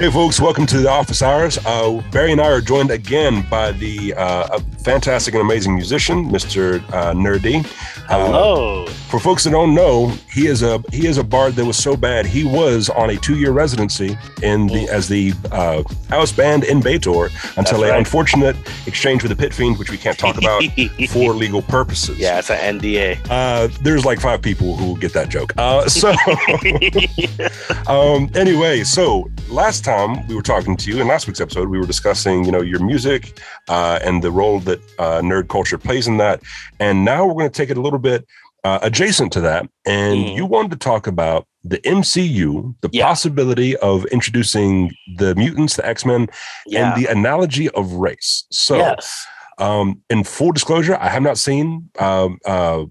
Hey, folks, welcome to the office hours. Uh, Barry and I are joined again by the uh, fantastic and amazing musician, Mr. Uh, Nerdy. Hello. For folks that don't know, he is a he is a bard that was so bad he was on a two year residency in the as the uh, house band in Baator until a right. unfortunate exchange with the Pit Fiend, which we can't talk about for legal purposes. Yeah, it's an NDA. Uh, there's like five people who get that joke. Uh, so, um, anyway, so last time we were talking to you in last week's episode, we were discussing, you know, your music uh, and the role that uh, nerd culture plays in that. And now we're going to take it a little bit uh, adjacent to that. And Mhm. you wanted to talk about the MCU, the Yeah. possibility of introducing the mutants, the X Men, yeah. and the analogy of race. So, yes. um, in full disclosure, I have not seen um, uh,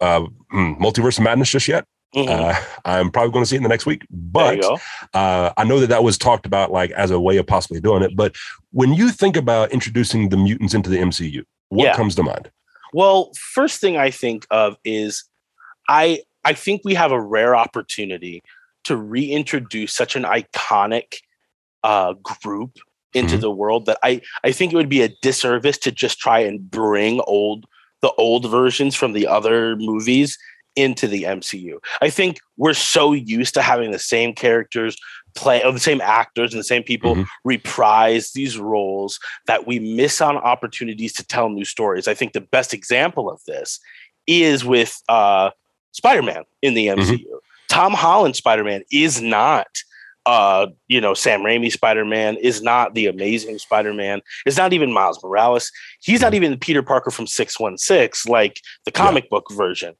uh, hmm, Multiverse of Madness just yet. Mhm. Uh, I'm probably going to see it in the next week, but uh, I know that that was talked about like as a way of possibly doing it. But when you think about introducing the mutants into the MCU, what Yeah. comes to mind? Well, first thing I think of is I I think we have a rare opportunity to reintroduce such an iconic uh, group into Mhm. the world that I I think it would be a disservice to just try and bring old the old versions from the other movies into the MCU. I think we're so used to having the same characters play or the same actors and the same people Mhm. reprise these roles that we miss on opportunities to tell new stories. I think the best example of this is with uh, Spider-Man in the MCU. Tom Holland Spider-Man is not uh, you know, Sam Raimi Spider-Man is not the amazing Spider-Man. It's not even Miles Morales. He's not even Peter Parker from 616 like the comic book version.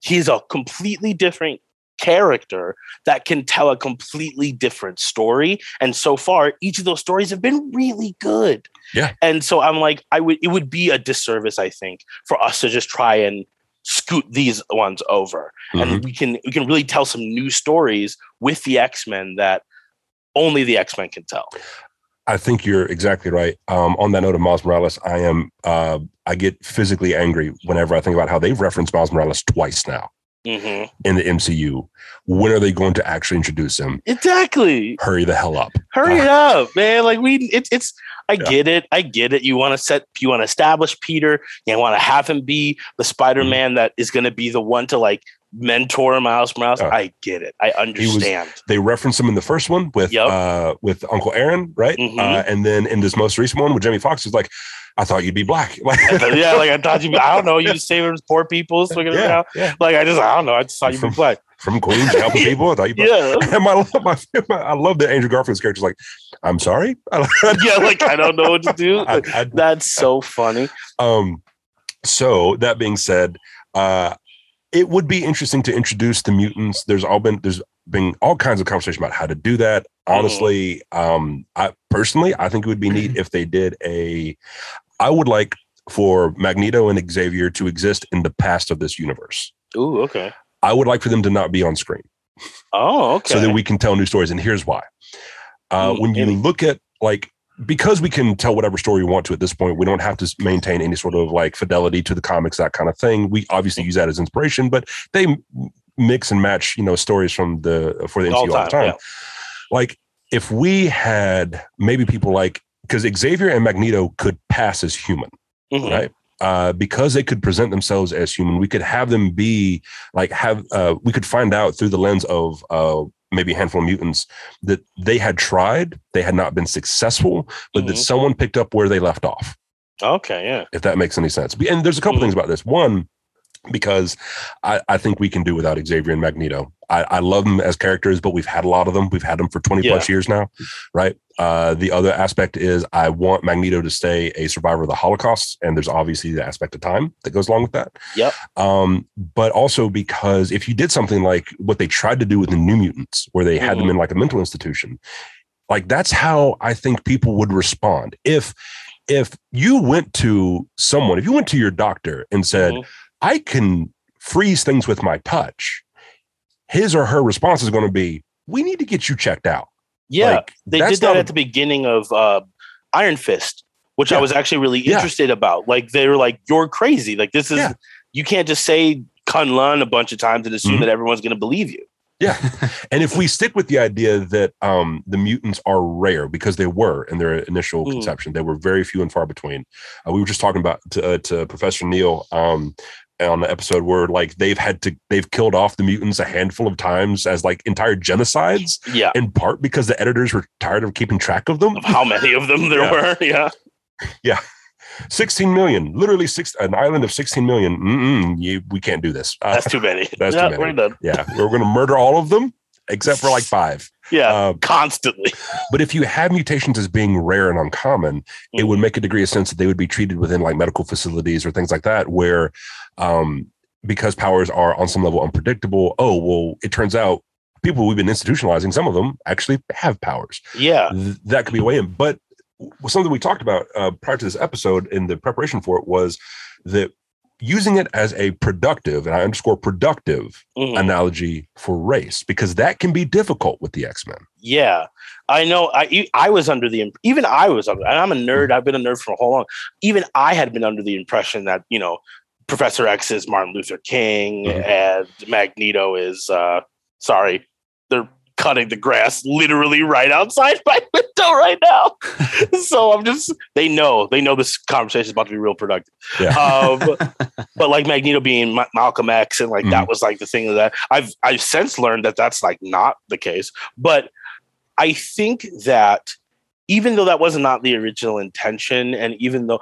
He's a completely different character that can tell a completely different story and so far each of those stories have been really good Yeah. and so i'm like i would it would be a disservice i think for us to just try and scoot these ones over Mhm. and we can we can really tell some new stories with the x-men that only the x-men can tell I think you're exactly right. Um, on that note of Miles Morales, I am uh, I get physically angry whenever I think about how they've referenced Miles Morales twice now hmm in the MCU. When are they going to actually introduce him? exactly Hurry the hell up! hurry it up man like we it's it's i Yeah. get it i get it you want to set you want to establish peter you want to have him be the spider-man that is going to be the one to like mentor miles morales Yeah. i get it i understand They referenced him in the first one with Yep. uh, with Uncle Aaron, right? Mhm. Uh, and then in this most recent one with Jamie Foxx, he's like, "I thought you'd be black." Yeah like i thought you i don't know you saving poor people it yeah, out yeah. like i just i don't know i just thought you'd be From- black From Queens, helping people. I thought you. yeah And my, my, my, I love that Andrew Garfield's character's like, "I'm sorry." yeah like i don't know what to do I, I, that's so funny Um, so that being said, uh, it would be interesting to introduce the mutants. There's all been there's been all kinds of conversation about how to do that. Honestly, um, I personally I think it would be neat if they did a. I would like for Magneto and Xavier to exist in the past of this universe. Ooh, okay I would like for them to not be on screen oh okay so that we can tell new stories. And here's why. Uh, Mm, when you look at like because we can tell whatever story we want to at this point, we don't have to maintain any sort of like fidelity to the comics, that kind of thing. We obviously use that as inspiration, but they mix and match, you know, stories from the for the MCU all, All the time, time. yeah. Like if we had maybe people like because Xavier and Magneto could pass as human Mhm. right? Uh, because they could present themselves as human, we could have them be like have uh, we could find out through the lens of uh, maybe a handful of mutants that they had tried, they had not been successful, but that Mhm. someone picked up where they left off. okay yeah If that makes any sense. And there's a couple Mhm. things about this. One, because I, I think we can do without Xavier and Magneto. I, I love them as characters, but we've had a lot of them. We've had them for 20 plus years now, right? Uh, the other aspect is I want Magneto to stay a survivor of the Holocaust, and there's obviously the aspect of time that goes along with that. Yep. Um, but also because if you did something like what they tried to do with the New Mutants, where they had them Mhm. in like a mental institution, like that's how I think people would respond if if you went to someone, if you went to your doctor and said, Mhm. I can freeze things with my touch, his or her response is going to be, We need to get you checked out. yeah Like, they that's did that not a- at the beginning of uh, Iron Fist, which I was actually really Yeah. interested about. Like they were like, "You're crazy! Like this is Yeah. you can't just say Kunlun a bunch of times and assume Mhm. that everyone's going to believe you." Yeah. and if we stick with the idea that um, the mutants are rare because they were in their initial Mm. conception, they were very few and far between. Uh, we were just talking about to, uh, to Professor Neil um, on the episode where like they've had to they've killed off the mutants a handful of times as like entire genocides Yeah. in part because the editors were tired of keeping track of them. Of how many of them there Yeah. were. Yeah. Yeah. 16 million, literally six, an island of 16 million. Mm-mm, you, we can't do this. Uh, That's too many. That's too yeah, many. We're done. yeah, we're going to murder all of them except for like five. Yeah. Uh, constantly. But if you have mutations as being rare and uncommon, it would make a degree of sense that they would be treated within like medical facilities or things like that, where um, because powers are on some level unpredictable, oh, well, it turns out people we've been institutionalizing, some of them actually have powers. Yeah. Th- that could be a way in. But something we talked about uh, prior to this episode in the preparation for it was that using it as a productive, and I underscore productive Mhm. analogy for race, because that can be difficult with the X Men. Yeah, I know. I I was under the even I was under. And I'm a nerd. I've been a nerd for a whole long. Even I had been under the impression that you know Professor X is Martin Luther King and Magneto is uh sorry they're cutting the grass literally right outside my window right now. so I'm just they know they know this conversation is about to be real productive. Yeah. Um, but like Magneto being Ma- Malcolm X and like that was like the thing that I've I've since learned that that's like not the case. But I think that even though that was not the original intention, and even though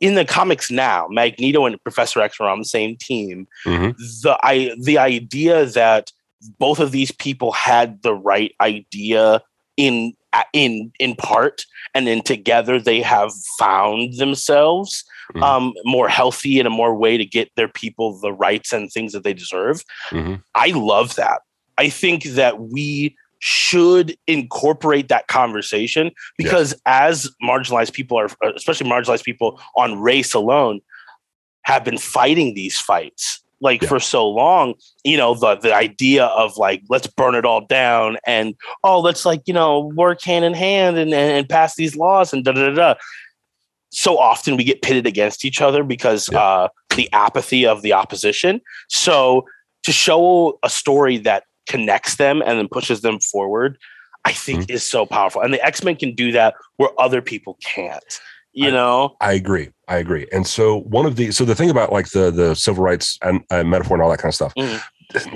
in the comics now, Magneto and Professor X are on the same team, Mhm. the I the idea that both of these people had the right idea in in in part and then together they have found themselves Mhm. um more healthy and a more way to get their people the rights and things that they deserve Mhm. i love that i think that we should incorporate that conversation because as marginalized people are especially marginalized people on race alone have been fighting these fights like Yeah. for so long you know the the idea of like let's burn it all down and oh let's like you know work hand in hand and and, and pass these laws and da da da da so often we get pitted against each other because Yeah. uh the apathy of the opposition so to show a story that connects them and then pushes them forward i think Mm-hmm. is so powerful and the x-men can do that where other people can't you I- know I agree. I agree. And so one of the so the thing about like the the civil rights and uh, metaphor and all that kind of stuff. Mhm.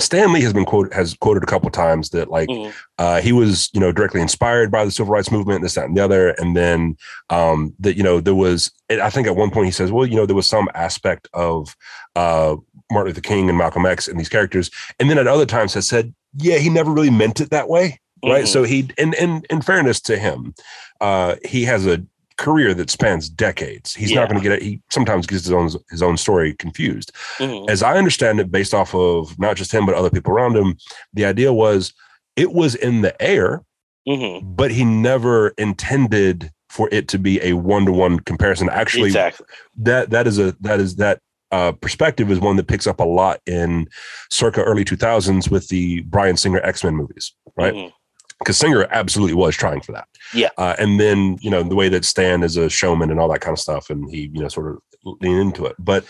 Stan Lee has been quoted has quoted a couple of times that like Mhm. uh, he was you know directly inspired by the civil rights movement, this that and the other, and then um, that you know there was I think at one point he says, well, you know there was some aspect of uh, Martin Luther King and Malcolm X and these characters, and then at other times has said, yeah, he never really meant it that way, right? Mhm. So he and in in fairness to him, uh, he has a career that spans decades. He's Yeah. not going to get it. He sometimes gets his own his own story confused. Mhm. As I understand it, based off of not just him but other people around him, the idea was it was in the air, Mhm. but he never intended for it to be a one to one comparison. Actually, exactly that that is a that is that uh, perspective is one that picks up a lot in circa early 2000s with the Bryan Singer X Men movies, right? Mhm. because Singer absolutely was trying for that. Yeah. Uh, and then, you know, the way that Stan is a showman and all that kind of stuff, and he, you know, sort of lean into it. But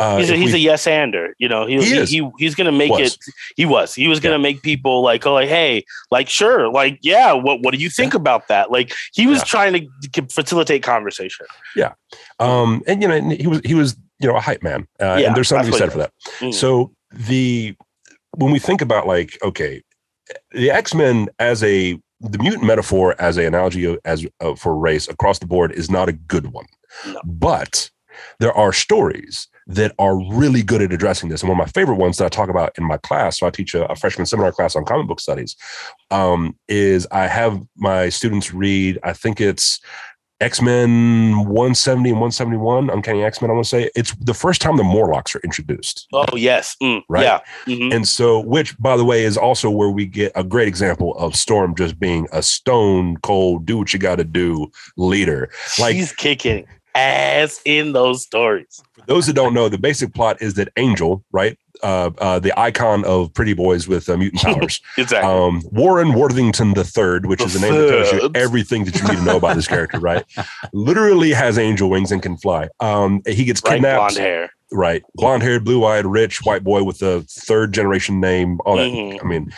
uh, he's a, he's we- a yes ander. You know, he, He he, he he's gonna make Was. it. He was. He was gonna make people like, oh, like, hey, like, sure, like, yeah. What What do you think about that? Like, he was Yeah. trying to facilitate conversation. Yeah. Um, and you know, he was he was you know a hype man, uh, Yeah, and there's something to be said for that. Mm. So the when we think about like okay, the X Men as a the mutant metaphor as a analogy as uh, for race across the board is not a good one, No. but there are stories that are really good at addressing this. And one of my favorite ones that I talk about in my class, so I teach a, a freshman seminar class on comic book studies, um, is I have my students read, I think it's X Men 170 and 171, Uncanny X Men, I want to say. It's the first time the Morlocks are introduced. Oh yes, Mm, Right. Yeah, Mhm. And so, which by the way, is also where we get a great example of Storm just being a stone cold, do what you got to do leader. Like- she's kicking ass in those stories. For those that don't know, the basic plot is that Angel, right, uh, uh, the icon of pretty boys with uh, mutant powers, Exactly. um, Warren Worthington the Third, which The is the name that tells you everything that you need to know about this character, right? Literally has angel wings and can fly. Um, he gets Bright kidnapped. blonde hair. right? Blonde haired, blue eyed, rich white boy with a third generation name. All that. Mhm. I mean,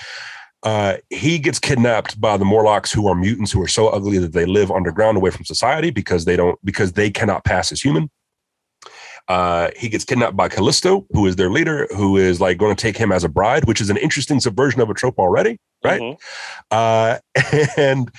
uh, he gets kidnapped by the Morlocks, who are mutants who are so ugly that they live underground away from society because they don't because they cannot pass as human. Uh, he gets kidnapped by Callisto, who is their leader, who is like going to take him as a bride, which is an interesting subversion of a trope already, right? Mhm. Uh, and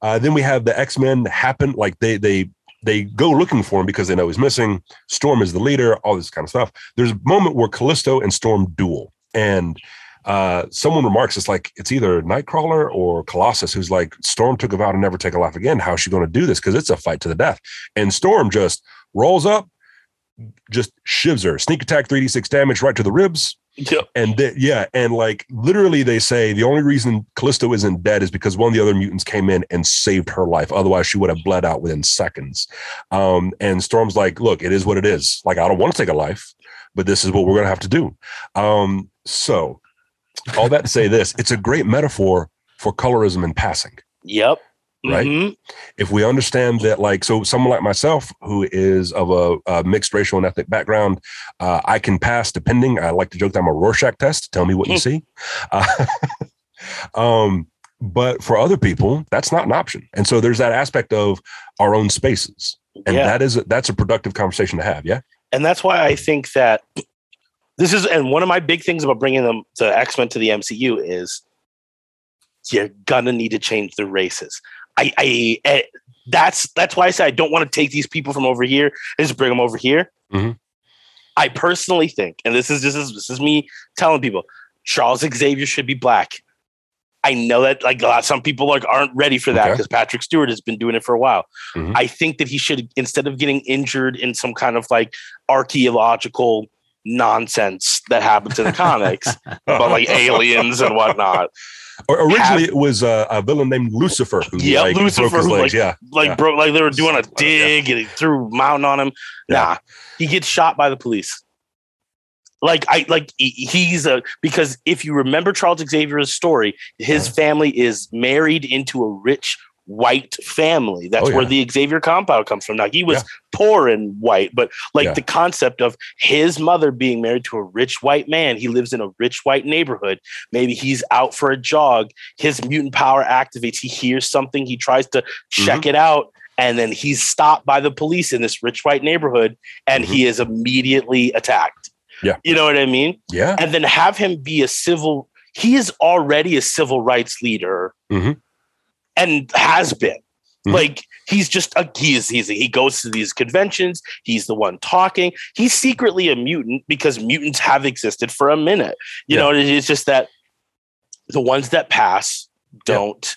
uh, then we have the X Men happen like they they they go looking for him because they know he's missing. Storm is the leader, all this kind of stuff. There's a moment where Callisto and Storm duel, and uh, someone remarks it's like it's either Nightcrawler or Colossus who's like Storm took a vow to never take a life again. How's she going to do this? Because it's a fight to the death. And Storm just rolls up, just shivs her, sneak attack, three d six damage right to the ribs. Yep. And th- yeah, and like literally, they say the only reason Callisto isn't dead is because one of the other mutants came in and saved her life. Otherwise, she would have bled out within seconds. Um, and Storm's like, "Look, it is what it is. Like, I don't want to take a life, but this is what we're gonna have to do." Um, so, all that to say this, it's a great metaphor for colorism in passing Yep. Right? Mhm. if we understand that like so someone like myself who is of a, a mixed racial and ethnic background uh, i can pass depending i like to joke that i'm a rorschach test tell me what you see uh, um, but for other people that's not an option and so there's that aspect of our own spaces and Yeah. that is a, that's a productive conversation to have yeah and that's why I think that this is and one of my big things about bringing them to X Men to the MCU is you're gonna need to change the races. I, I eh, that's that's why I say I don't want to take these people from over here and just bring them over here. Mhm. I personally think, and this is this is this is me telling people, Charles Xavier should be black. I know that like a lot, some people like aren't ready for that Okay. because Patrick Stewart has been doing it for a while. Mhm. I think that he should instead of getting injured in some kind of like archaeological nonsense that happens in the comics about like aliens and whatnot. Or originally have- it was uh, a villain named lucifer who Yeah, like, Lucifer, broke his who, legs like, yeah Like Yeah. bro, like they were doing a that, yeah. dig and he threw a mountain on him. Nah, he gets shot by the police. Like I like he's a because if you remember Charles Xavier's story, his family is married into a rich white family. That's Oh, where the Xavier compound comes from. Now he was Yeah. poor and white, but like Yeah. the concept of his mother being married to a rich white man, he lives in a rich white neighborhood. Maybe he's out for a jog. His mutant power activates. He hears something. He tries to check Mm-hmm. it out. And then he's stopped by the police in this rich white neighborhood and he is immediately attacked. Mm-hmm. Yeah. You know what I mean? yeah And then have him be a civil, he is already a civil rights leader Mhm. And has been. Mhm. Like he's just a he's he's he goes to these conventions. He's the one talking. He's secretly a mutant because mutants have existed for a minute. You Yeah. know, it's just that the ones that pass don't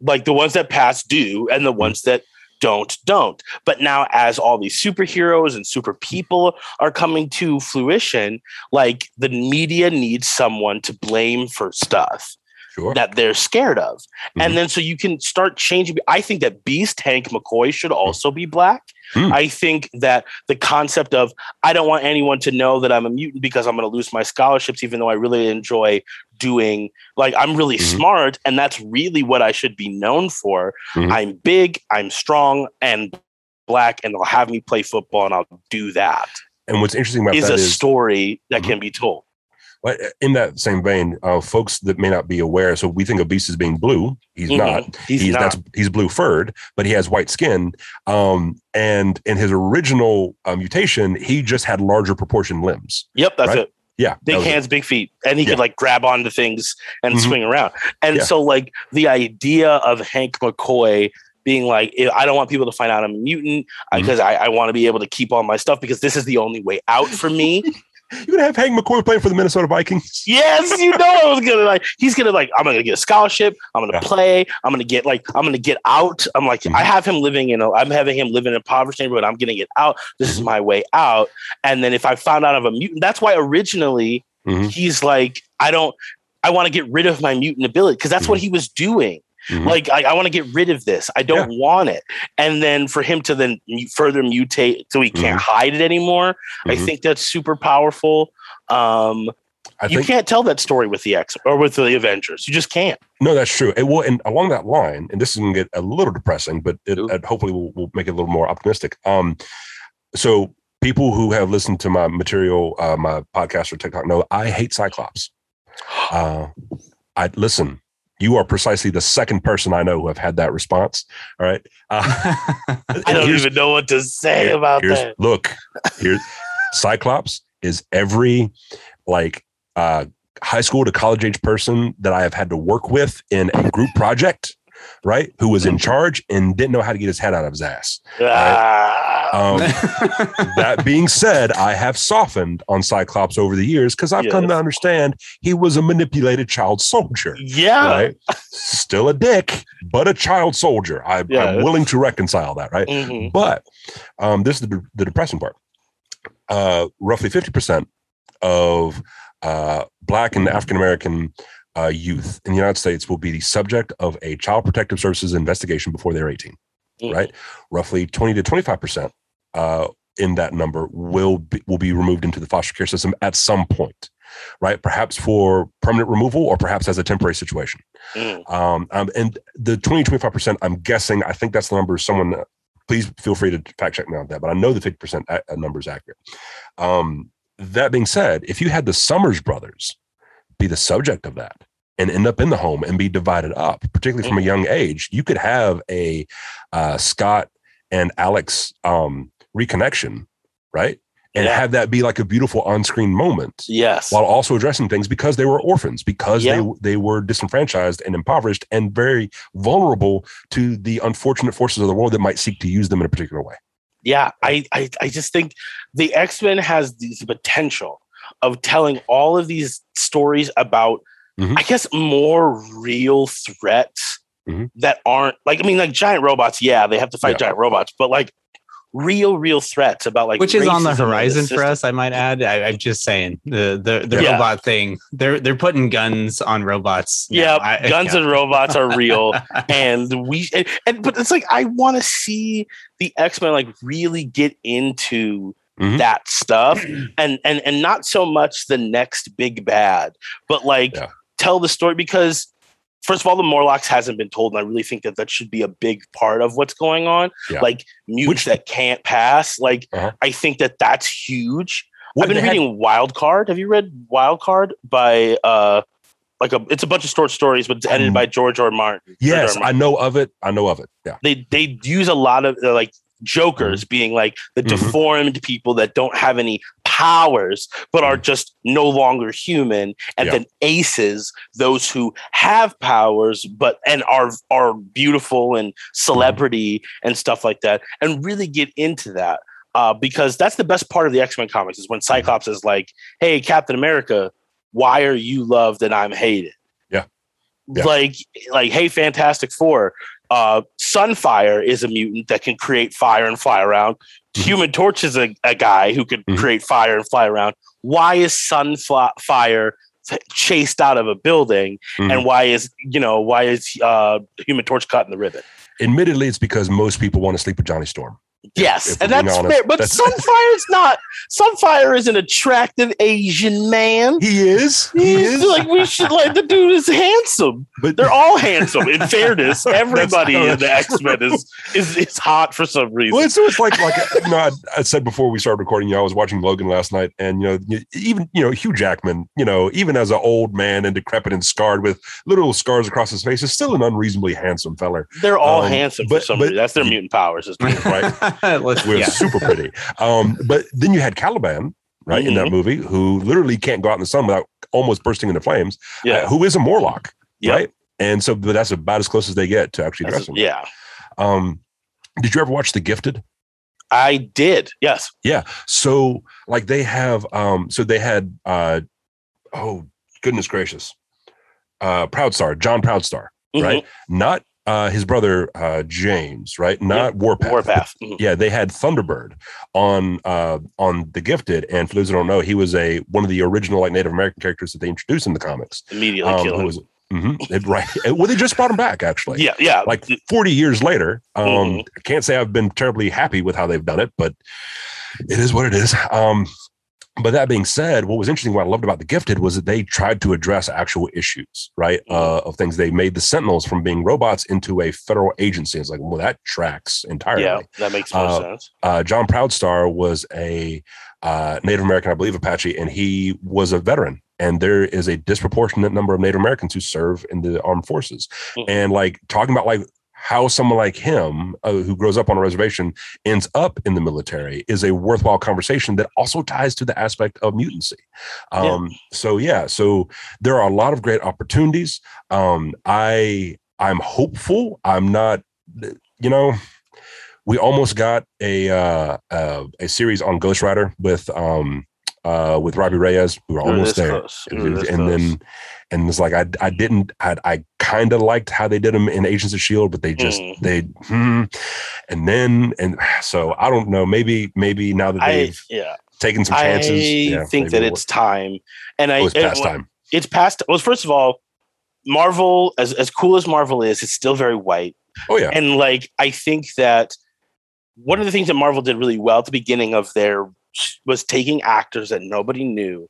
like the ones that pass do, and the ones that don't don't. But now, as all these superheroes and super people are coming to fruition, like the media needs someone to blame for stuff sure that they're scared of. Mhm. And then so you can start changing. I think that Beast Hank McCoy should also be black. Hmm. I think that the concept of I don't want anyone to know that I'm a mutant because I'm going to lose my scholarships, even though I really enjoy doing like I'm really Mhm. smart, and that's really what I should be known for. Mhm. I'm big, I'm strong, and black, and they'll have me play football, and I'll do that. and what's interesting about Is that a is story that Mhm. can be told. Well, in that same vein, uh, folks that may not be aware, so we think of Beast as being blue. He's Mhm. not. He's, He's not. that's he's blue furred, but he has white skin. Um, and in his original uh, mutation, he just had larger proportion limbs. Yep, that's right? it. Yeah, big was it. hands, big feet, and he Yeah. could like grab onto things and Mhm. swing around. And Yeah. so, like the idea of Hank McCoy being like, "I- don't want people to find out I'm a mutant Mhm. because I, I want to be able to keep all my stuff because this is the only way out for me. You're gonna have Hank McCoy playing for the Minnesota Vikings. yes, you know, I was gonna like, he's gonna like, I'm gonna get a scholarship. I'm gonna Yeah. play. I'm gonna get like, I'm gonna get out. I'm like, Mhm. I have him living in a, I'm having him live in a impoverished neighborhood. I'm gonna get out. This is Mhm. my way out. And then if I found out I'm a mutant, that's why originally Mhm. he's like, I don't, I want to get rid of my mutant ability because that's what he was doing. Mhm. Like, I, I want to get rid of this. I don't want it. And then for him to then further mutate so he can't hide it anymore, I Mhm. think that's super powerful. Um, I you think can't tell that story with the X or with the Avengers. You just can't. no, that's true. And well, and along that line, and this is gonna get a little depressing, but it, it hopefully will will make it a little more optimistic. Um, so people who have listened to my material, uh, my podcast or TikTok know I hate Cyclops. Uh, I listen. You are precisely the second person I know who have had that response. All right. Uh, I don't even know what to say here- about that. Look, here, Cyclops is every like uh, high school to college age person that I have had to work with in a group project, right? Who was in charge and didn't know how to get his head out of his ass. Ah, Um, that being said, I have softened on Cyclops over the years because I've come to understand he was a manipulated child soldier. yeah. Right? Still a dick, but a child soldier. I. I'm willing to reconcile that, right? Mhm. But um, this is the, the depressing part. Uh, roughly 50% of uh, Black and African American uh, youth in the United States will be the subject of a Child Protective Services investigation before they're 18 Mhm. right? Roughly 20 to 25% uh, in that number will be, will be removed into the foster care system at some point, right? Perhaps for permanent removal or perhaps as a temporary situation. Mm. Um, um, and the 20, 25%, I'm guessing, I think that's the number someone, uh, please feel free to fact check me on that, but I know the 50% a- a number is accurate. Um, that being said, if you had the Summers brothers be the subject of that and end up in the home and be divided up, particularly from a young age, you could have a uh, Scott and Alex um, reconnection, right? And Yeah. have that be like a beautiful on-screen moment Yes. while also addressing things because they were orphans, because Yeah. they they were disenfranchised and impoverished and very vulnerable to the unfortunate forces of the world that might seek to use them in a particular way. yeah I, I i just think the x-men has this potential of telling all of these stories about Mhm. i guess more real threats Mhm. that aren't like i mean like giant robots yeah they have to fight Yeah. giant robots but like real real threats about like which is on the horizon for us. I might add. I, I'm just saying the the, the Yeah. robot thing. They're they're putting guns on robots. yeah I- guns yeah. and robots are real and we and, and but it's like i want to see the x-men like really get into Mhm. that stuff and and and not so much the next big bad but like Yeah. tell the story because first of all the morlocks hasn't been told and i really think that that should be a big part of what's going on Yeah. like Which- that can't pass like Uh-huh. i think that that's huge What i've been reading wild card have you read wild card by uh like a it's a bunch of short stories but it's edited Um, by george r martin George R. Yes, I know of it. I know of it. Yeah. they they use a lot of like jokers being like the Mhm. deformed people that don't have any powers but are just no longer human and Mm-hmm. Yeah. then aces those who have powers but and are are beautiful and celebrity Mm-hmm. and stuff like that and really get into that uh, because that's the best part of the x-men comics is when cyclops is like hey captain america why are you loved and i'm hated Yeah. Yeah. like like hey fantastic four uh sunfire is a mutant that can create fire and fly around Mhm. human torch is a, a guy who can Mhm. create fire and fly around why is sunfire chased out of a building Mhm. and why is you know why is uh human torch cut in the ribbon Admittedly, it's because most people want to sleep with Johnny Storm. Yes if and that's honest, fair but that's- sunfire is not sunfire is an attractive asian man He is. He He's is. like we should like the dude is handsome but they're all handsome in fairness everybody in the x-men is, is is hot for some reason Well, it's, it's like like you know I, I said before we started recording. You know, I was watching Logan last night, and you know, even you know Hugh Jackman, you know, even as an old man and decrepit and scarred with little scars across his face, is still an unreasonably handsome feller. they're all um, handsome for but- some but- reason that's their mutant powers is Right. We're yeah. super pretty. Um, but then you had Caliban, right, in that Mm-hmm. movie, who literally can't go out in the sun without almost bursting into flames. yeah uh, who is a Morlock, Yep. right? And so, but that's about as close as they get to actually That's- dressing. yeah Um, did you ever watch The Gifted? i did yes Yeah. So like they have um so they had uh oh goodness gracious. Uh Proudstar, John Proudstar, Mhm. right? Not uh his brother uh James, right? Not Warpath. warpath Mhm. Yeah, they had Thunderbird on uh on The Gifted and for those who don't know, he was a one of the original like Native American characters that they introduced in the comics. immediately Um, kill who him. was mhm, it- right. Well, they just brought him back actually yeah yeah like 40 years later um Mhm. Can't say i've been terribly happy with how they've done it but it is what it is um but that being said, what was interesting, what I loved about the Gifted was that they tried to address actual issues, right? Mhm. Uh, of things they made the Sentinels from being robots into a federal agency. It's like, well, that tracks entirely. Yeah, that makes more Uh, sense. Uh, John Proudstar was a uh, Native American, I believe, Apache, and he was a veteran. And there is a disproportionate number of Native Americans who serve in the armed forces. Mhm. And like talking about like how someone like him, uh, who grows up on a reservation, ends up in the military is a worthwhile conversation that also ties to the aspect of mutancy. Um, So yeah, so there are a lot of great opportunities. Um, I I'm hopeful. I'm not, you know, we almost got a uh, uh, a series on Ghost Rider with um uh with Robbie Reyes. We were We were almost there, close. We were and close. then and it's like I I didn't I I kind of liked how they did them in Agents of Shield, but they just Mm. they hmm, and then and so I don't know. Maybe maybe now that they've yeah, taken some I chances, yeah, think that it's time, and I oh, it's past time. it's past. Well, first of all, Marvel, as as cool as Marvel is, it's still very white. Oh yeah, And like, I think that one of the things that Marvel did really well at the beginning of their was taking actors that nobody knew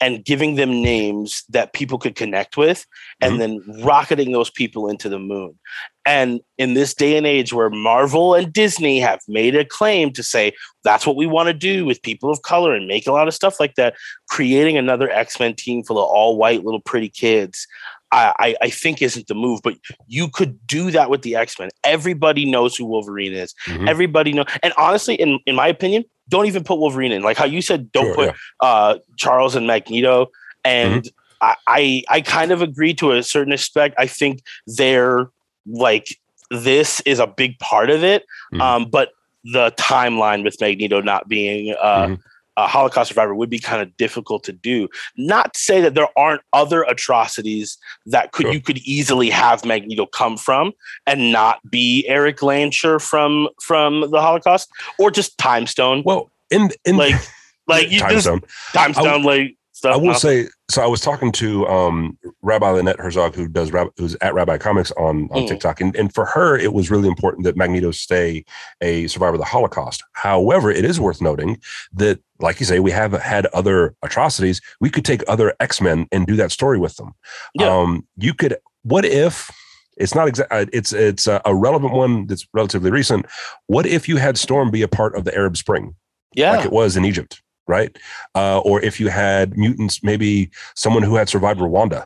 and giving them names that people could connect with and mm-hmm. then rocketing those people into the moon. And in this day and age where Marvel and Disney have made a claim to say that's what we want to do with people of color and make a lot of stuff like that, creating another X-Men team full of all white little pretty kids I, I, I think isn't the move, but you could do that with the X Men. Everybody knows who Wolverine is. Mhm. Everybody know, and honestly, in in my opinion, don't even put Wolverine in. Like how you said, don't Sure, put yeah. uh, Charles and Magneto. And Mm-hmm. I, I I kind of agree to a certain aspect. I think they're like this is a big part of it, Mhm. um, but the timeline with Magneto not being uh, Mhm. A Holocaust survivor would be kind of difficult to do. Not to say that there aren't other atrocities that could Sure. you could easily have Magneto come from and not be Erik Lehnsherr from from the Holocaust or just Time Stone. Well, in in Like like you time just zone. Time I Stone like stuff. I will uh, say, so I was talking to um, Rabbi Lynette Herzog, who does who's at Rabbi Comics on on Mhm. TikTok, and, and for her, it was really important that Magneto stay a survivor of the Holocaust. However, it is worth noting that, like you say, we have had other atrocities. We could take other X Men and do that story with them. Yeah. Um, you could. What if? It's not exact. It's it's a, a relevant one that's relatively recent. What if you had Storm be a part of the Arab Spring? yeah. like it was in Egypt, right? Uh, or if you had mutants, maybe someone who had survived Rwanda,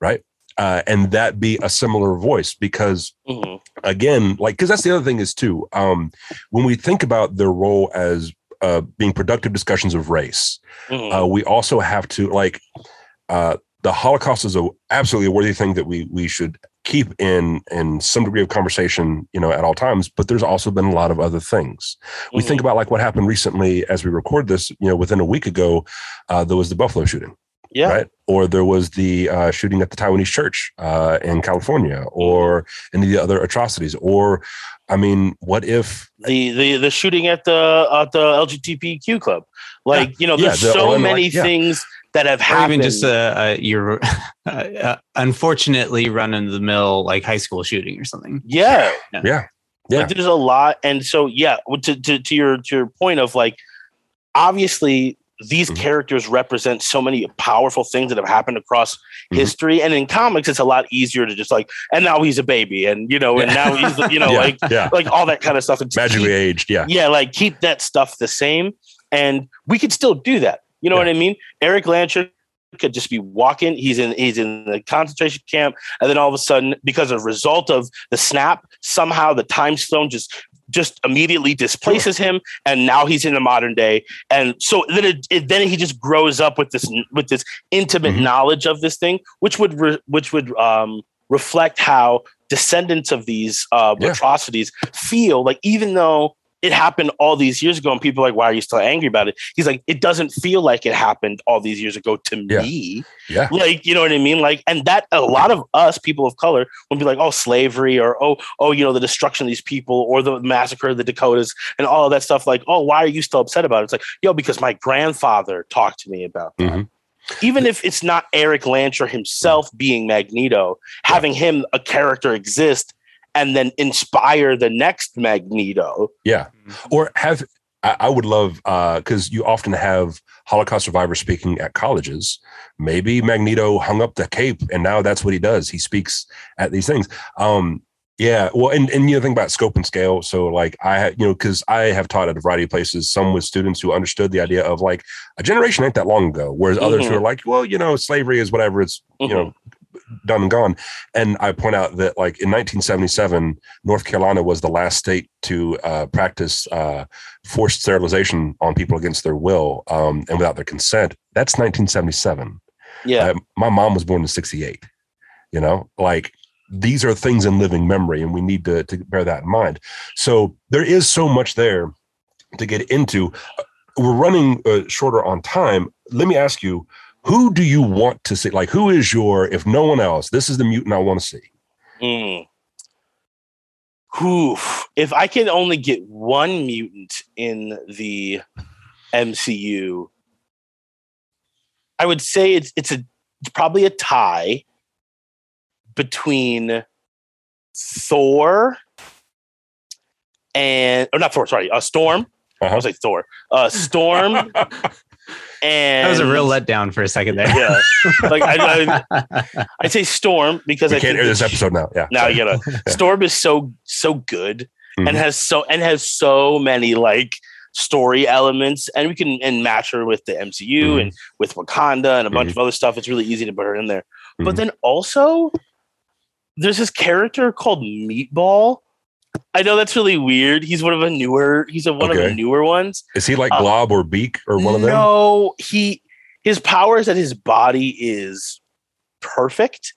right? Uh, and that be a similar voice because Mhm. again, like because that's the other thing is too. Um, when we think about their role as uh, being productive discussions of race, Mhm. uh, we also have to like uh, the Holocaust is a absolutely a worthy thing that we we should keep in in some degree of conversation, you know, at all times. But there's also been a lot of other things. We Mhm. think about like what happened recently as we record this. You know, within a week ago, uh, there was the Buffalo shooting, yeah. right? Or there was the uh, shooting at the Taiwanese church uh, in California, or any of the other atrocities. Or, I mean, what if the the the shooting at the at the LGBTQ club. Like you know, Yeah, there's the so Illinois- many yeah. things that have or happened. even just uh, uh, your uh, uh, unfortunately run of the mill like high school shooting or something. yeah, Yeah. Yeah. Like, there's a lot, and so yeah. To, to to your to your point of like, obviously these Mhm. characters represent so many powerful things that have happened across Mhm. history, and in comics, it's a lot easier to just like, and now he's a baby, and you know, and now he's you know yeah, like yeah, like all that kind of stuff. And magically keep- aged, yeah, yeah, like keep that stuff the same, and we could still do that. You know Yeah. what I mean? Erik Lehnsherr could just be walking. He's in he's in the concentration camp, and then all of a sudden, because of result of the snap, somehow the time stone just just immediately displaces him, and now he's in the modern day. And so then it, it then he just grows up with this with this intimate Mhm. knowledge of this thing, which would re, which would um, reflect how descendants of these uh, Yeah. atrocities feel. Like even though it happened all these years ago and people are like why are you still angry about it? He's like it doesn't feel like it happened all these years ago to Yeah. me. Yeah, like you know what i mean? Like and that a lot of us people of color would be like oh slavery or oh oh you know the destruction of these people or the massacre of the dakotas and all of that stuff. Like oh why are you still upset about it? It's like yo because my grandfather talked to me about that. Mhm. even if it's not Erik Lehnsherr himself being magneto having him a character exist and then inspire the next magneto yeah. Or have I, I would love because you often have Holocaust survivors speaking at colleges. Maybe Magneto hung up the cape, and now that's what he does. He speaks at these things. Um, yeah, well, and and you know, think about scope and scale. So, like, I you know, because I have taught at a variety of places. Some with students who understood the idea of like a generation ain't that long ago, whereas others who Mhm. are like, well, you know, slavery is whatever. It's you know done and gone. And I point out that like in 1977, North Carolina was the last state to uh, practice uh, forced sterilization on people against their will um, and without their consent. That's 1977. Yeah. Uh, my mom was born in 68. You know, like these are things in living memory, and we need to, to bear that in mind. So there is so much there to get into. Uh, We're running uh, shorter on time. Let me ask you, who do you want to see? Like, who is your, if no one else, this is the mutant I want to see? Mm. Oof. If I can only get one mutant in the MCU, I would say it's it's a it's probably a tie between Thor and or not Thor, sorry, uh, Storm. I Uh-huh. was like Thor. Uh, Storm and That was a real letdown for a second there. Yeah, like I, I, I'd say Storm because we I can't think air this that episode now. Yeah. now you gotta Storm is so so good Mhm. and has so and has so many like story elements and we can and match her with the MCU Mhm. and with Wakanda and a bunch Mhm. of other stuff. It's really easy to put her in there. But Mhm. then also there's this character called Meatball. I know that's really weird. He's one of the newer. He's a, one of the newer ones. Is he like Uh, Glob or Beak or one of them? No, he his power is that his body is perfect.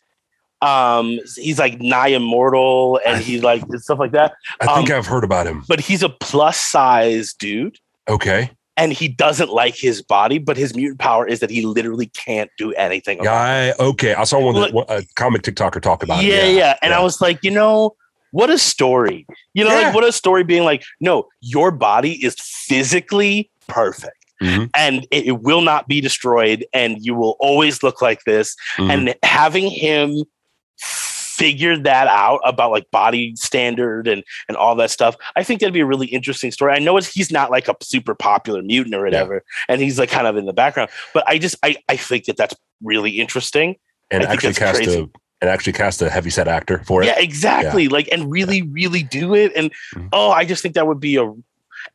Um, he's like nigh immortal, and he's like and stuff like that. I think um, I've heard about him. But he's a plus size dude, Okay. and he doesn't like his body. But his mutant power is that he literally can't do anything. Yeah. I, okay. I saw one that Look- a comic TikToker talk about. yeah, it. yeah, yeah. And I was like, you know, what a story. You know, Yeah. like what a story being like, no, your body is physically perfect. Mhm. And it, it will not be destroyed, and you will always look like this. Mhm. And having him figure that out about like body standard and and all that stuff, I think that'd be a really interesting story. I know it's, he's not like a super popular mutant or whatever, and he's like kind of in the background, but I just I I think that that's really interesting. and I actually that's cast crazy. a and actually cast a heavy set actor for it. Yeah, exactly. Like, and really, really do it. And Mhm. oh, I just think that would be a,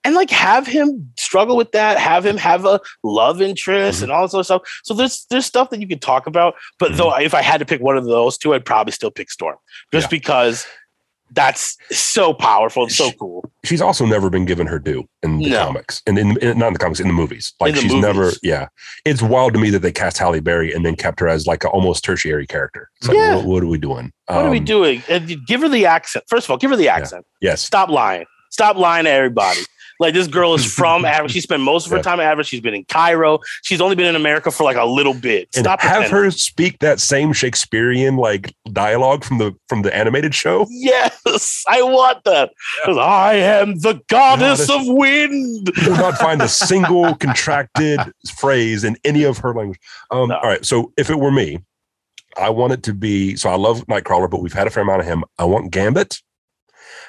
and like have him struggle with that, have him have a love interest Mhm. and all this other stuff. So there's there's stuff that you could talk about. But though, if I had to pick one of those two, I'd probably still pick Storm, just Yeah. because that's so powerful and so cool. She's also never been given her due in the No. comics, and in, in not in the comics, in the movies. Like the she's movies. never. Yeah, it's wild to me that they cast Halle Berry and then kept her as like an almost tertiary character. It's like, Yeah. what, what are we doing? What are we Um, doing? And give her the accent. First of all, give her the accent. Yes. Stop lying. Stop lying to everybody. Like this girl is from Africa. She spent most of her Yeah. time in Africa. She's been in Cairo. She's only been in America for like a little bit. And Stop have pretending. her speak that same Shakespearean like dialogue from the from the animated show. Yes, I want that. 'Cause I am the goddess Goddess. of wind. You will not find a single contracted phrase in any of her language. Um, No. All right. So if it were me, I want it to be. So I love Nightcrawler, but we've had a fair amount of him. I want Gambit,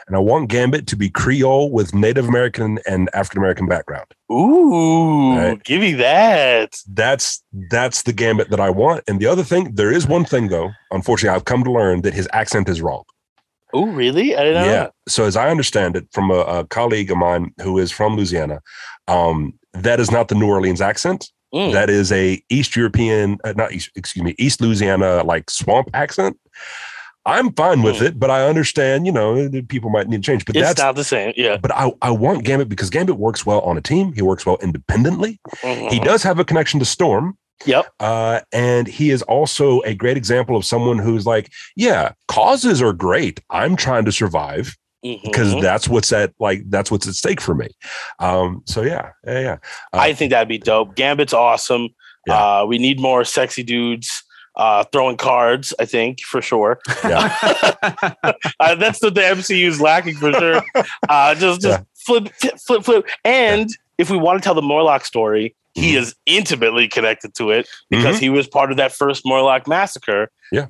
and I want Gambit to be Creole with Native American and African American background. Ooh, Right. give me that. That's that's the Gambit that I want. And the other thing, there is one thing though. Unfortunately, I've come to learn that his accent is wrong. Oh, really? I didn't know. Yeah. that. So as I understand it from a, a colleague of mine who is from Louisiana, um, that is not the New Orleans accent. Mm. That is a East European, uh, not East, excuse me, East Louisiana like swamp accent. I'm fine with Hmm. it, but I understand, you know, people might need to change. But it's that's not the same. Yeah. but I, I want Gambit because Gambit works well on a team. He works well independently. Mhm. He does have a connection to Storm. Yep. Uh, and he is also a great example of someone who's like, yeah, causes are great. I'm trying to survive because Mhm. that's what's at like that's what's at stake for me. Um, so yeah, yeah, yeah. Uh, I think that'd be dope. Gambit's awesome. Yeah. Uh, we need more sexy dudes uh, throwing cards. I think for sure. Uh, that's what the MCU is lacking for sure. Uh, just just Yeah. flip, flip, flip, flip. And if we want to tell the Morlock story, he Mhm. is intimately connected to it because he was part of that first Morlock massacre. Yeah.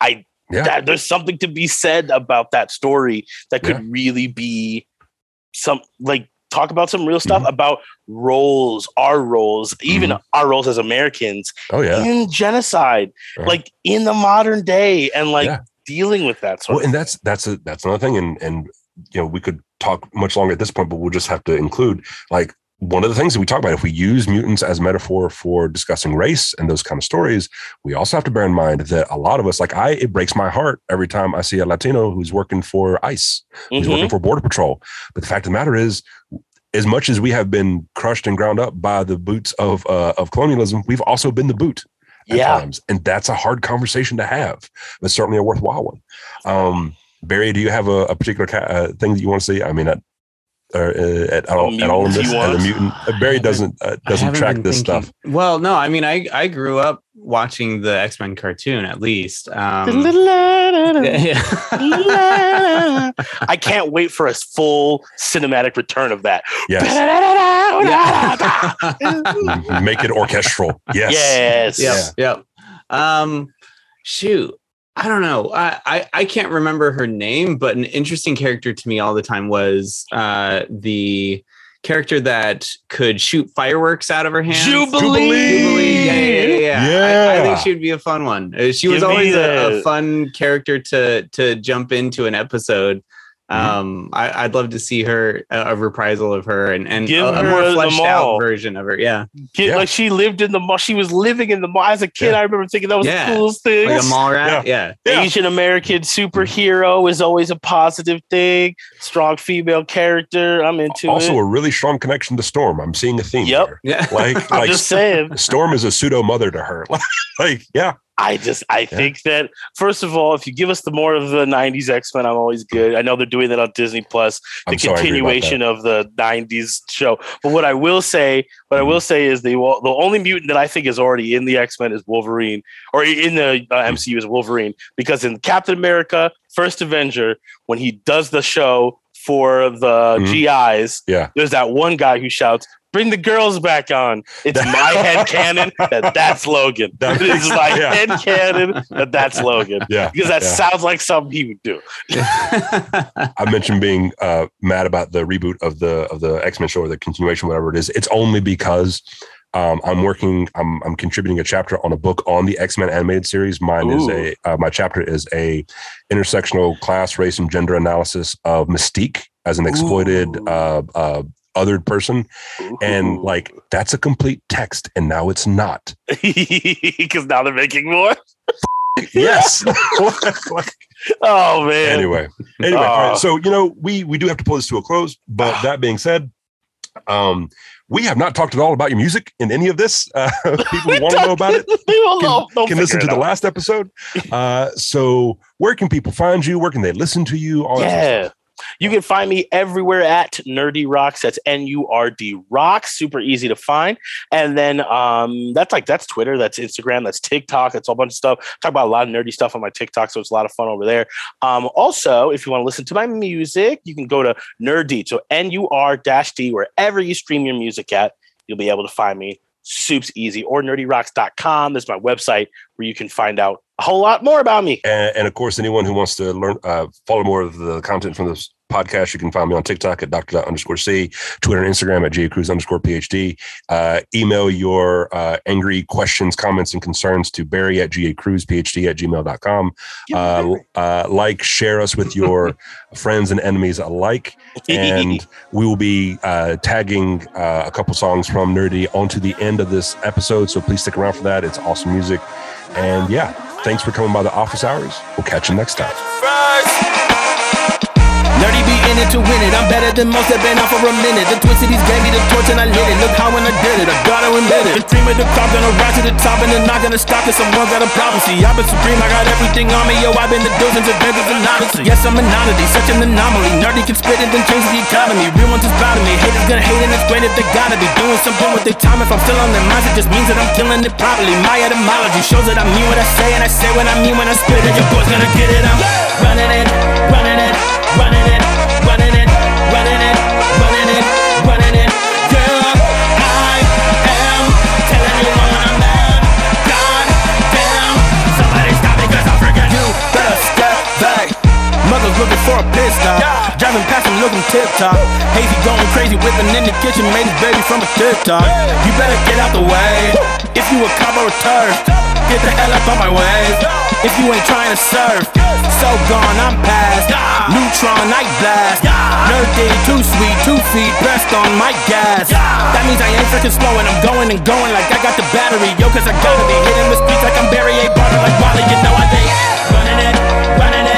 I Yeah. that, there's something to be said about that story that could really be some like talk about some real stuff Mhm. about roles, our roles, even Mm-hmm. our roles as Americans Oh yeah. in genocide, like in the modern day, and like Yeah. dealing with that sort Well, and that's that's a that's another thing, and and you know we could talk much longer at this point, but we'll just have to include like one of the things that we talk about. If we use mutants as metaphor for discussing race and those kind of stories, we also have to bear in mind that a lot of us, like I, it breaks my heart every time I see a Latino who's working for ICE, who's Mhm. working for Border Patrol. But the fact of the matter is. As much as we have been crushed and ground up by the boots of uh, of colonialism, we've also been the boot at Yeah. times. And that's a hard conversation to have, but certainly a worthwhile one. Um, Barry, do you have a, a particular ca- uh, thing that you want to see? I mean, at, or, uh, at, all, at all in mutant this, you as a mutant, uh, Barry doesn't uh, doesn't track this thinking- stuff. Well, no, I mean, I I grew up watching the X Men cartoon at least. Um, yeah. I can't wait for a full cinematic return of that. Yes, make it orchestral. Yes, Yes. Yep. Yep. Um, shoot. I don't know. I, I I can't remember her name, but an interesting character to me all the time was uh the character that could shoot fireworks out of her hands. Jubilee. Jubilee. Yeah, yeah, yeah. yeah. I, I think she would be a fun one. Uh, She was Give always a, a fun character to to jump into an episode. Mhm. Um, I, I'd love to see her a, a reprisal of her and and Give a, a more fleshed out version of her. Yeah, Kid, Yeah. Like she lived in the mall. She was living in the mall as a kid. Yeah. I remember thinking that was Yeah. the coolest thing. like a mall rat. Yeah. Yeah. Asian American superhero is always a positive thing. Strong female character. I'm into Also, it. a really strong connection to Storm. I'm seeing a theme Yep. there. Yeah. Like, like just saying. Storm is a pseudo mother to her. like, yeah, I just I think that first of all, if you give us the more of the '90s X Men, I'm always good. I know they're doing that on Disney Plus, the I'm continuation of the '90s show. But what I will say, what I Mm-hmm. will say is the the only mutant that I think is already in the X Men is Wolverine, or in the uh, Mm-hmm. MCU is Wolverine, because in Captain America: First Avenger, when he does the show for the Mhm. GIs, Yeah. there's that one guy who shouts. Bring the girls back on. It's my head canon that that's Logan. That it's my yeah. head canon that that's Logan yeah. because that yeah. sounds like something he would do. I mentioned being uh, mad about the reboot of the of the X Men show or the continuation, whatever it is. It's only because um, I'm working. I'm I'm contributing a chapter on a book on the X Men animated series. Mine is a uh, my chapter is a intersectional class, race, and gender analysis of Mystique as an exploited uh, uh, othered person, and like that's a complete text, and now it's not. because now they're making more. Yes. Oh man. anyway anyway Uh, right, so you know we we do have to pull this to a close but that being said um we have not talked at all about your music in any of this uh people want to know about it will can, know. Can listen to the out. last episode uh so where can people find you where can they listen to you all that sort of Yeah. You can find me everywhere at Nerdy Rocks. That's N U R D Rocks. Super easy to find. And then um, that's like that's Twitter, that's Instagram, that's TikTok, that's a whole bunch of stuff. Talk about a lot of nerdy stuff on my TikTok, so it's a lot of fun over there. Um, also, if you want to listen to my music, you can go to Nerdy, so N U R D, wherever you stream your music at, you'll be able to find me. Soup's easy or nerdyrocks.com. That's my website where you can find out a whole lot more about me. and, and of course anyone who wants to learn uh follow more of the content from this podcast. You can find me on tiktok at dr underscore c twitter and instagram at jcruz underscore phd uh, email your uh, angry questions comments and concerns to barry at gacruzphd at gmail.com uh, uh, like share us with your friends and enemies alike. And we will be uh, tagging uh, a couple songs from nerdy onto the end of this episode. So please stick around for that. It's awesome music. And yeah thanks for coming by the office hours. We'll catch you next time Nerdy be in it to win it. I'm better than most that been out for a minute. The Twin gave me the torch and I lit it. Look how when I did it, I gotta admit it. The dream of the top, gonna rise to the top and they're not gonna stop cause someone got a. See, I've been supreme, I got everything on me. Yo, I've been the dozens of vendors and odyssey. Yes, I'm an oddity, such an anomaly. Nerdy can spit it, then change the economy. Real ones is proud of me. Haters gonna hate and it's great if they gotta be doing something with their time. If I'm still on their minds, it just means that I'm killing it properly. My etymology shows that I mean what I say and I say what I mean when I spit it. Your boy's gonna get it. I'm running it, running from a TikTok. You better get out the way. If you a cop or a turf, get the hell up on my way. If you ain't trying to surf, so gone, I'm past. Neutron, night blast. Nerd too sweet, two feet pressed on my gas. That means I ain't freaking slow and I'm going and going like I got the battery. Yo, cause I gotta be hitting with speeds like I'm Barry A. Barter, like Wally, you know I be running it, running it,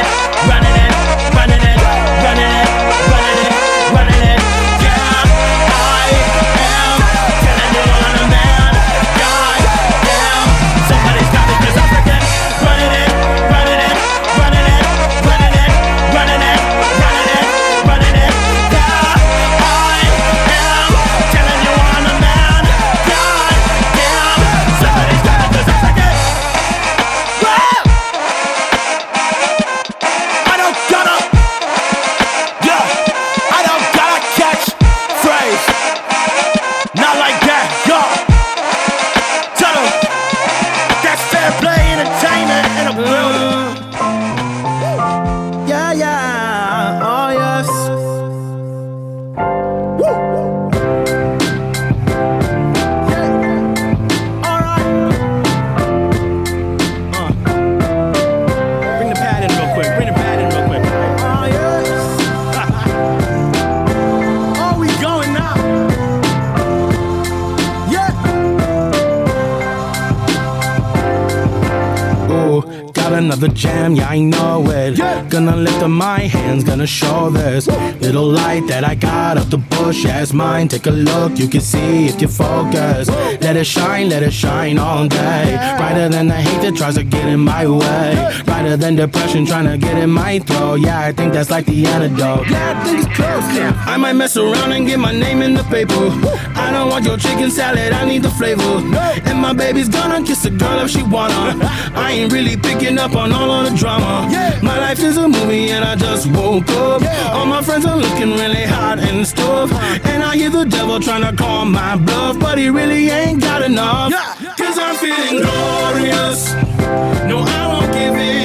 got another jam, yeah, I know it. Gonna lift up my hands, gonna show this little light that I got up the bush as mine. Take a look, you can see if you focus. Let it shine, let it shine all day. Brighter than the hate that tries to get in my way. Than depression trying to get in my throat. Yeah, I think that's like the antidote. Yeah, I think it's close. I might mess around and get my name in the paper. I don't want your chicken salad, I need the flavor. And my baby's gonna kiss a girl if she wanna. I ain't really picking up on all of the drama. My life is a movie and I just woke up. All my friends are looking really hot and stuff. And I hear the devil trying to call my bluff, but he really ain't got enough. Cause I'm feeling glorious. No, I won't give in,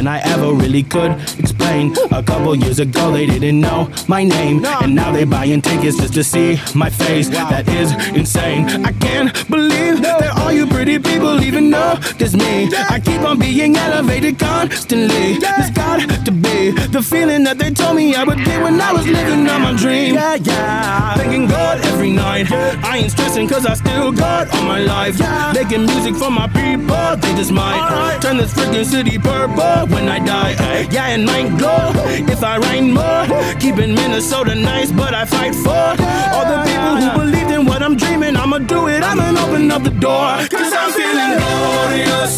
than I ever really could explain. A couple years ago, they didn't know my name, and now they buying tickets just to see my face. That is insane. I can't believe that all you pretty people even know this me. I keep on being elevated constantly. It's got to be the feeling that they told me I would get when I was living on my dream. Yeah, yeah. Thanking God every night. I ain't stressing cause I still got all my life. Making music for my people, they just might turn this freaking city purple when I die. Yeah, and might glow if I write more. Keeping Minnesota nice, but I fight for all the people who believed in what I'm dreaming. I'ma do it, I'ma open up the door. Cause I'm feeling glorious.